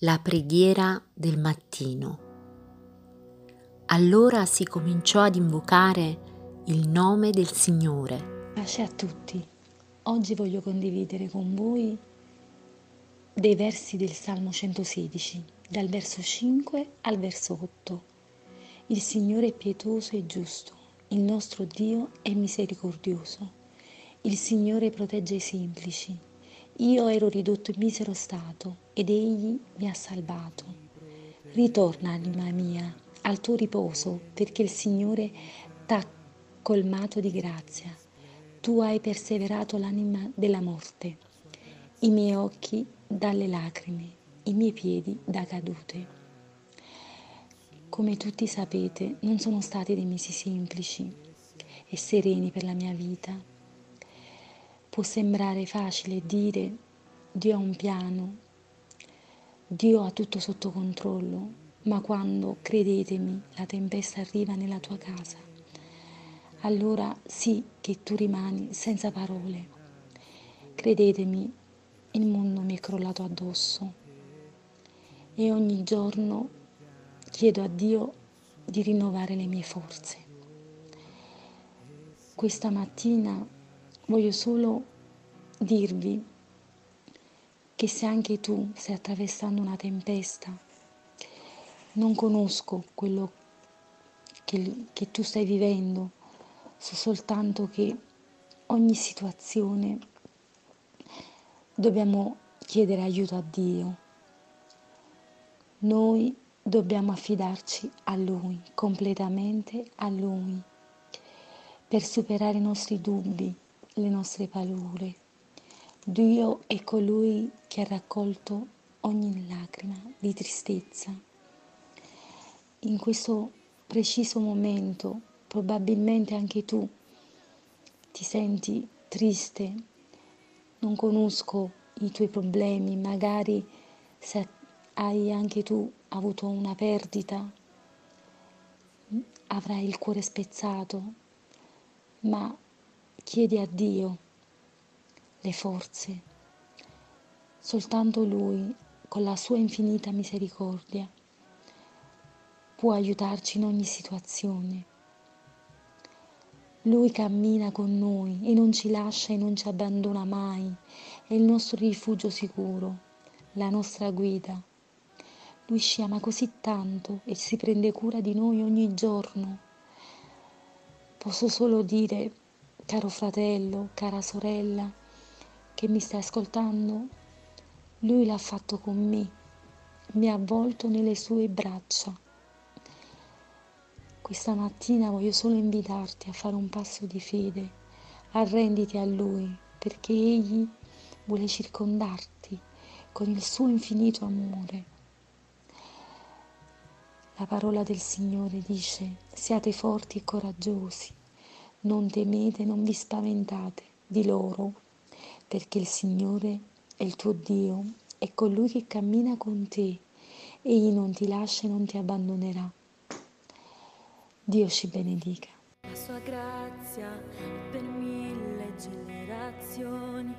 La preghiera del mattino. Allora si cominciò ad invocare il nome del Signore. Pace a tutti. Oggi voglio condividere con voi dei versi del Salmo 116, dal verso 5 al verso 8. Il Signore è pietoso e giusto, il nostro Dio è misericordioso. Il Signore protegge i semplici io ero ridotto in misero stato ed egli mi ha salvato. Ritorna, anima mia, al tuo riposo, perché il Signore t'ha colmato di grazia. Tu hai perseverato l'anima della morte, i miei occhi dalle lacrime, i miei piedi da cadute. Come tutti sapete, non sono stati dei mesi semplici e sereni per la mia vita Può sembrare facile dire Dio ha un piano, Dio ha tutto sotto controllo, ma quando, credetemi, la tempesta arriva nella tua casa, allora sì che tu rimani senza parole. Credetemi, il mondo mi è crollato addosso e ogni giorno chiedo a Dio di rinnovare le mie forze. Questa mattina Voglio solo dirvi che se anche tu stai attraversando una tempesta, non conosco quello che, che tu stai vivendo, so soltanto che ogni situazione dobbiamo chiedere aiuto a Dio. Noi dobbiamo affidarci a Lui, completamente a Lui, per superare i nostri dubbi, le nostre paure. Dio è colui che ha raccolto ogni lacrima di tristezza. In questo preciso momento probabilmente anche tu ti senti triste, non conosco i tuoi problemi, magari se hai anche tu avuto una perdita, avrai il cuore spezzato, ma Chiedi a Dio le forze. Soltanto Lui, con la sua infinita misericordia, può aiutarci in ogni situazione. Lui cammina con noi e non ci lascia e non ci abbandona mai. È il nostro rifugio sicuro, la nostra guida. Lui ci ama così tanto e si prende cura di noi ogni giorno. Posso solo dire Caro fratello, cara sorella che mi stai ascoltando, lui l'ha fatto con me, mi ha avvolto nelle sue braccia. Questa mattina voglio solo invitarti a fare un passo di fede, arrenditi a lui, perché egli vuole circondarti con il suo infinito amore. La parola del Signore dice, siate forti e coraggiosi non temete, non vi spaventate di loro, perché il Signore è il tuo Dio, è colui che cammina con te, egli non ti lascia e non ti abbandonerà. Dio ci benedica. La sua grazia è per mille generazioni,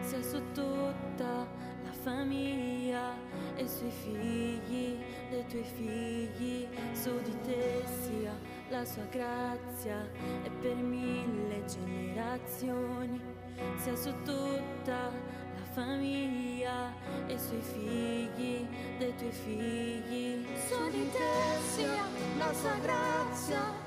sia su tutta la famiglia e sui figli dei tuoi figli, su di te sia la sua grazia è per mille generazioni, sia su tutta la famiglia e sui figli dei tuoi figli. Su di te sia la sua grazia